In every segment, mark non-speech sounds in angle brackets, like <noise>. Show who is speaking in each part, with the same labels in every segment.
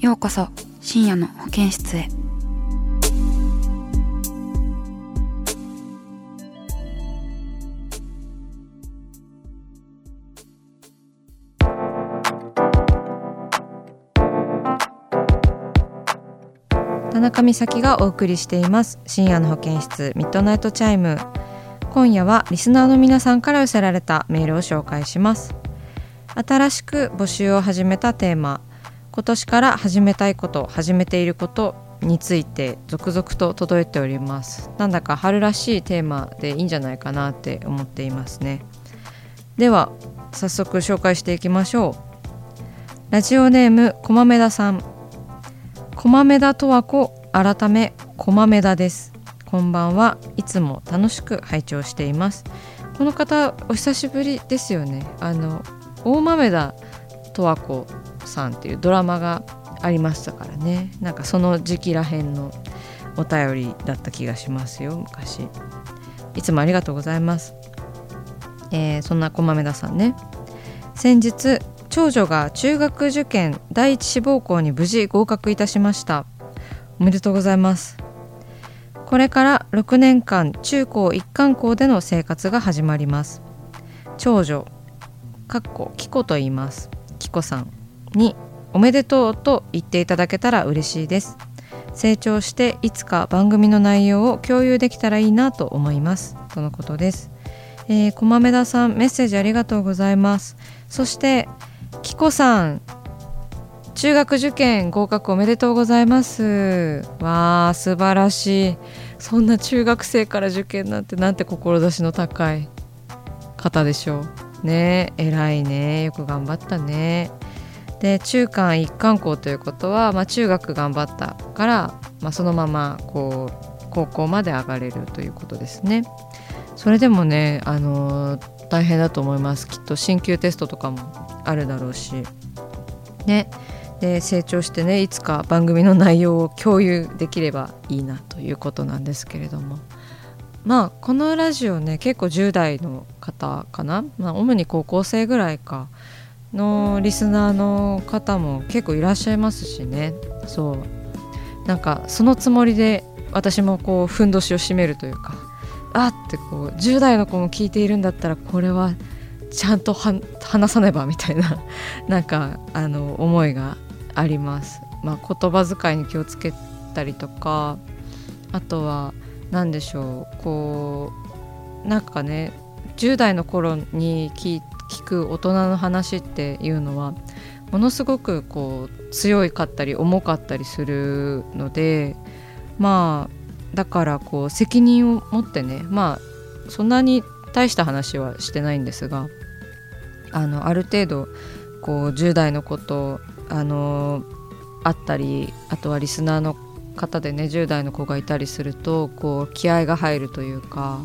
Speaker 1: ようこそ深夜の保健室へ。
Speaker 2: 田中美咲がお送りしています。深夜の保健室ミッドナイトチャイム。今夜はリスナーの皆さんから寄せられたメールを紹介します。新しく募集を始めたテーマ。今年から始めたいこと始めていることについて続々と届いております。なんだか春らしいテーマでいいんじゃないかなって思っていますね。では早速紹介していきましょう。ラジオネームこまめださん。こまめだとわこ改めこまめだです。こんばんは。いつも楽しく拝聴しています。この方お久しぶりですよね。あの大豆田十和子さんっていうドラマがありましたからね。なんかその時期らへんのお便りだった気がしますよ昔。いつもありがとうございます、えーそんなこまめださんね。先日長女が中学受験第一志望校に無事合格いたしました。おめでとうございます。これから6年間中高一貫校での生活が始まります。長女かっこキコと言います。キコさん。におめでとうと言っていただけたら嬉しいです。成長していつか番組の内容を共有できたらいいなと思います。とのことです。えー、こまめださんメッセージありがとうございます。そしてキコさん中学受験合格おめでとうございます。わあ素晴らしい。そんな中学生から受験なんてなんて志の高い方でしょう。ねえ偉いね。よく頑張ったね。で中間一貫校ということは、まあ、中学頑張ったから、まあ、そのままこう高校まで上がれるということですね。それでもね、あの大変だと思います。きっと進級テストとかもあるだろうし。ね。で成長してねいつか番組の内容を共有できればいいなということなんですけれども。まあこのラジオね結構10代の方かな、まあ、主に高校生ぐらいか。のリスナーの方も結構いらっしゃいますしねそうなんかそのつもりで私もこうふんどしを締めるというかあってこう10代の子も聞いているんだったらこれはちゃんとは話さねばみたいな <laughs> なんかあの思いがあります。まあ、言葉遣いに気をつけたりとかあとは何でしょうこうなんかね10代の頃に聞聞く大人の話っていうのはものすごくこう強いかったり重かったりするのでまあだからこう責任を持ってねまあそんなに大した話はしてないんですがあのある程度こう10代の子とあのあったりあとはリスナーの方でね10代の子がいたりするとこう気合が入るというか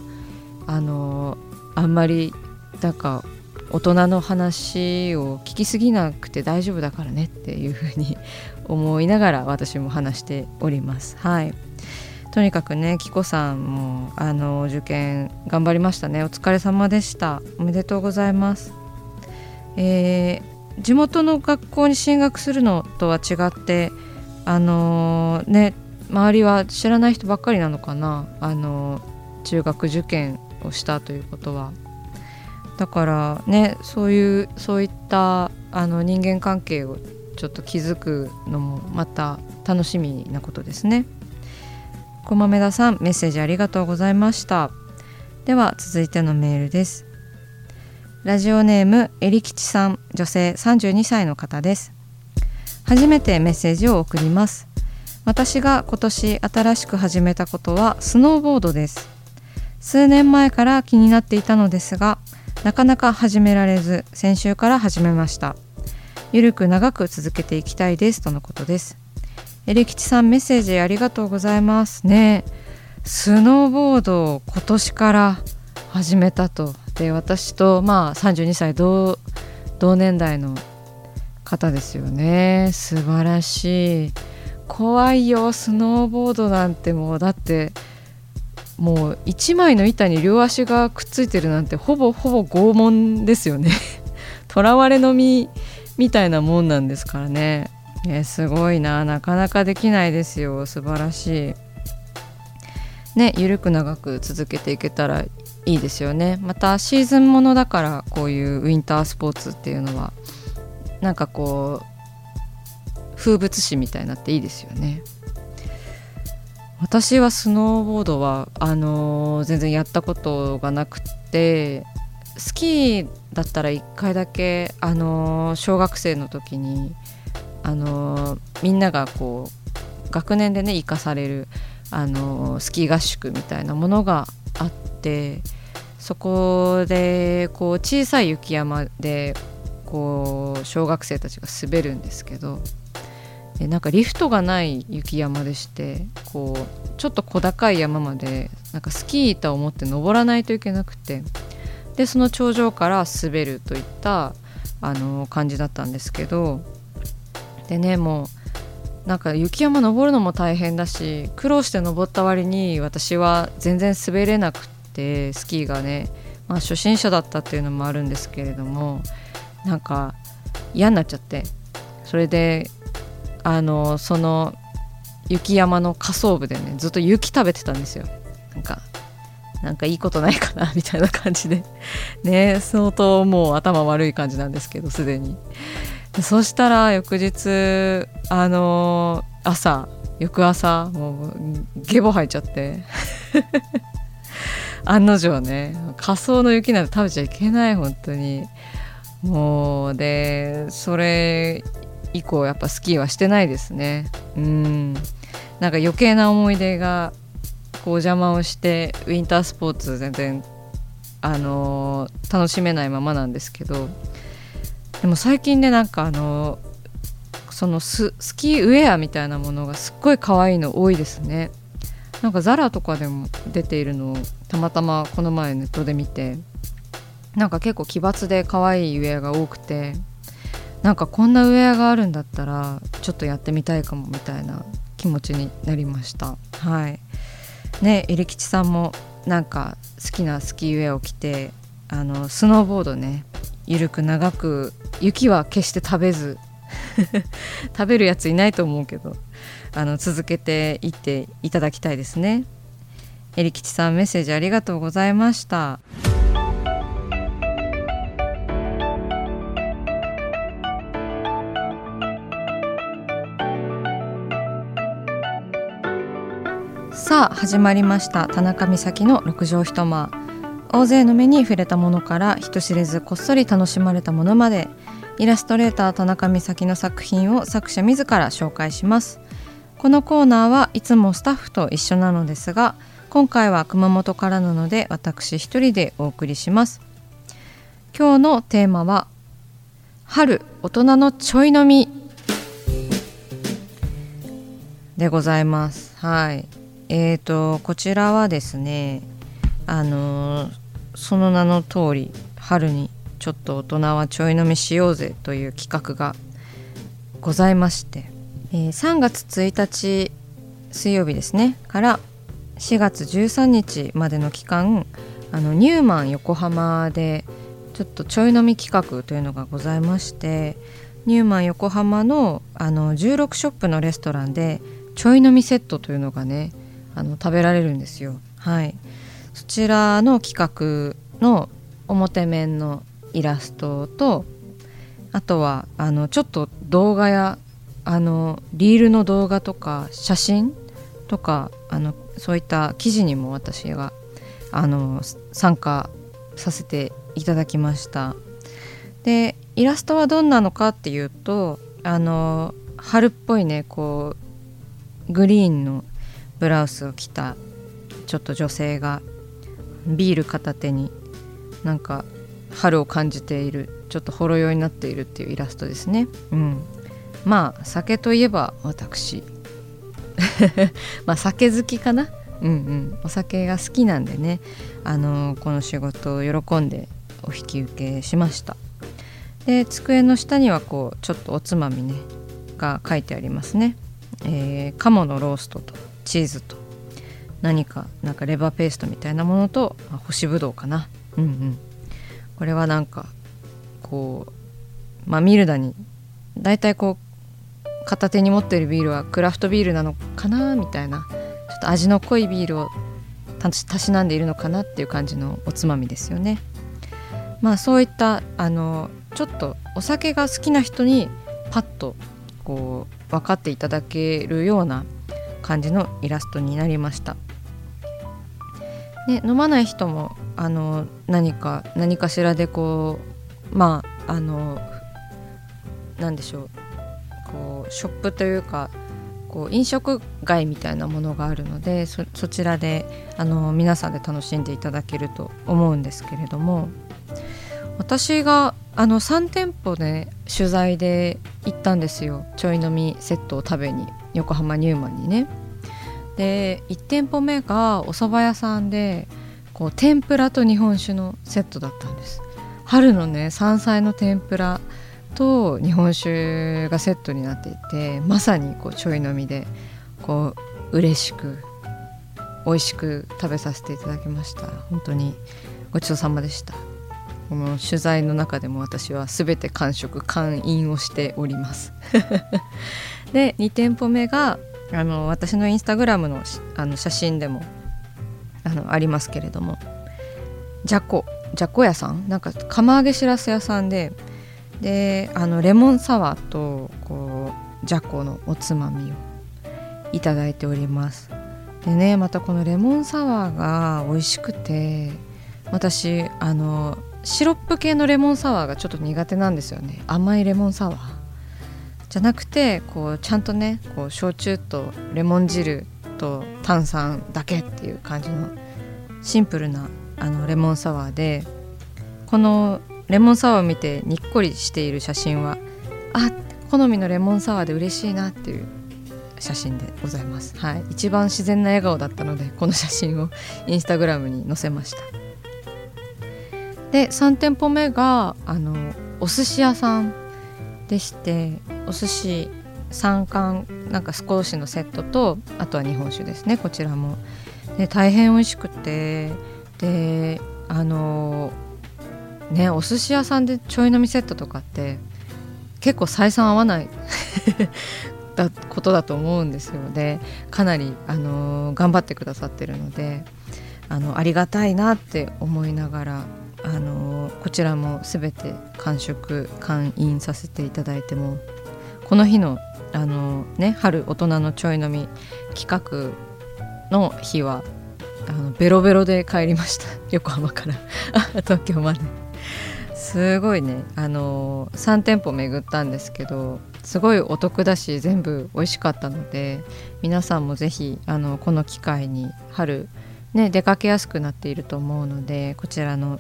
Speaker 2: あのあんまりなんか大人の話を聞きすぎなくて大丈夫だからねっていうふうに思いながら私も話しております。はい。とにかくねキコさんもあの受験頑張りましたね。お疲れ様でした。おめでとうございます、えー地元の学校に進学するのとは違ってあのーね周りは知らない人ばっかりなのかな。あのー中学受験をしたということは。だからねそういうそういったあの人間関係をちょっと気づくのもまた楽しみなことですね。小豆田さんメッセージありがとうございました。では続いてのメールです。ラジオネームえりきちさん女性32歳の方です。初めてメッセージを送ります。私が今年新しく始めたことはスノーボードです。数年前から気になっていたのですがなかなか始められず先週から始めました。ゆるく長く続けていきたいですとのことです。エレキチさんメッセージありがとうございますね。スノーボードを今年から始めたと。で私とまあ32歳同同年代の方ですよね。素晴らしい。怖いよスノーボードなんてもう。だってもう1枚の板に両足がくっついてるなんてほぼほぼ拷問ですよね。<laughs> 囚われの身みたいなもんなんですからね。えすごいな。なかなかできないですよ。素晴らしい。ねゆるく長く続けていけたらいいですよね。またシーズンものだからこういうウィンタースポーツっていうのはなんかこう風物詩みたいになっていいですよね。私はスノーボードはあのー、全然やったことがなくてスキーだったら1回だけ、あのー、小学生の時に、あのー、みんながこう学年でね生かされる、あの、スキー合宿みたいなものがあってそこでこう小さい雪山でこう小学生たちが滑るんですけどでなんかリフトがない雪山でしてこうちょっと小高い山までなんかスキー板を持って登らないといけなくてでその頂上から滑るといったあの感じだったんですけどでねもうなんか雪山登るのも大変だし苦労して登った割に私は全然滑れなくってスキーがね、まあ、初心者だったっていうのもあるんですけれどもなんか嫌になっちゃってそれであのその雪山の下層部でねずっと雪食べてたんですよ。なんかなんかいいことないかな <laughs> みたいな感じで。ね相当もう頭悪い感じなんですけどすでに。そしたら翌日あの、朝翌朝もうゲボ吐いちゃって。<laughs> 案の定ね仮想の雪なんて食べちゃいけない本当に。もうでそれ以降やっぱスキーはしてないですね。うん。なんか余計な思い出がこう邪魔をしてウィンタースポーツ全然あのー、楽しめないままなんですけど。でも最近ねなんかあのー、そのススキーウェアみたいなものがすっごい可愛いの多いですね。なんかザラとかでも出ているのをたまたまこの前ネットで見てなんか結構奇抜で可愛いウェアが多くて。なんかこんなウェアがあるんだったらちょっとやってみたいかもみたいな気持ちになりました。はい。ね入吉さんもなんか好きなスキーウェアを着てあのスノーボードねゆるく長く雪は決して食べず <laughs> 食べるやついないと思うけどあの続けていっていただきたいですね。えりきちさんメッセージありがとうございました。さあ始まりました。田中美咲の六畳一間。大勢の目に触れたものから人知れずこっそり楽しまれたものまでイラストレーター田中美咲の作品を作者自ら紹介します。このコーナーはいつもスタッフと一緒なのですが今回は熊本からなので私一人でお送りします。今日のテーマは春大人のちょい飲みでございます。はい。えーと、こちらはですねあのその名の通り春にちょっと大人はちょい飲みしようぜという企画がございまして、えー、3月1日水曜日ですねから4月13日までの期間あのニューマン横浜でちょっとちょい飲み企画というのがございましてニューマン横浜のあの16ショップのレストランでちょい飲みセットというのがねあの食べられるんですよ。はい、そちらの企画の表面のイラストとあとはあのちょっと動画やあのリールの動画とか写真とかあのそういった記事にも私があの参加させていただきましたでイラストはどんなのかっていうとあの春っぽいねこうグリーンのブラウスを着たちょっと女性がビール片手になんか春を感じているちょっとほろ酔いになっているっていうイラストですね。うん、まあ酒といえば私。<laughs> まあ酒好きかな。うんうん、お酒が好きなんでね、あのー、この仕事を喜んでお引き受けしました。で机の下にはこうちょっとおつまみねが書いてありますね、えー、鴨のローストと。チーズと何かなんかレバーペーストみたいなものとま干しぶどうかな。うんうん。これはなんかこうまあミルダに大体こう片手に持ってるビールはクラフトビールなのかなみたいな。ちょっと味の濃いビールをたしなんでいるのかなっていう感じのおつまみですよね。まあそういったあのちょっとお酒が好きな人にパッとこう分かっていただけるような感じのイラストになりました。で飲まない人もあの何か何かしらでこうまああの何でしょう。こうショップというかこう飲食街みたいなものがあるのでそちらであの皆さんで楽しんでいただけると思うんですけれども私があの3店舗で取材で行ったんですよ。ちょい飲みセットを食べに。横浜ニューマンにね。で1店舗目がお蕎麦屋さんでこう天ぷらと日本酒のセットだったんです。春のね山菜の天ぷらと日本酒がセットになっていてまさにこうちょい飲みでこう嬉しく美味しく食べさせていただきました。本当にごちそうさまでした。この取材の中でも私は全て完食完飲をしております。で2店舗目があの私のインスタグラムのあの写真でもあのありますけれどもじゃこじゃこ屋さん？なんか釜揚げしらす屋さんでであのレモンサワーとこうじゃこのおつまみをいただいております。でねまたこのレモンサワーが美味しくて私あのシロップ系のレモンサワーがちょっと苦手なんですよね。甘いレモンサワー。じゃなくてこうちゃんとねこう焼酎とレモン汁と炭酸だけっていう感じのシンプルなあのレモンサワーでこのレモンサワーを見てにっこりしている写真はあ好みのレモンサワーで嬉しいなっていう写真でございます、はい、一番自然な笑顔だったのでこの写真を <laughs> インスタグラムに載せました。で3店舗目があのお寿司屋さんでしてお寿司3貫なんか少しのセットとあとは日本酒ですねこちらも。で大変美味しくてであのねお寿司屋さんでちょい飲みセットとかって結構採算合わない <laughs> だことだと思うんですよ。でかなり、あの頑張ってくださってるのであのありがたいなって思いながらあのこちらも全て完食完飲させていただいてもこの日のあの、ね、春大人のちょい飲み企画の日はあのベロベロで帰りました。<laughs> 横浜から。<laughs> 東京まで。すごいね。あの3店舗巡ったんですけどすごいお得だし全部美味しかったので皆さんもぜひあのこの機会に春ね出かけやすくなっていると思うのでこちらの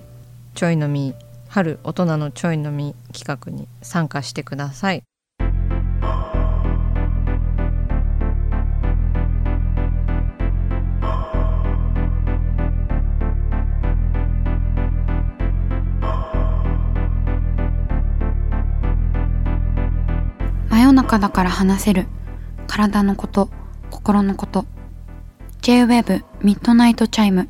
Speaker 2: ちょい飲み春大人のちょい飲み企画に参加してください。
Speaker 1: 真夜中だから話せる。体のこと心のこと。 J-WAVE ミッドナイトチャイム。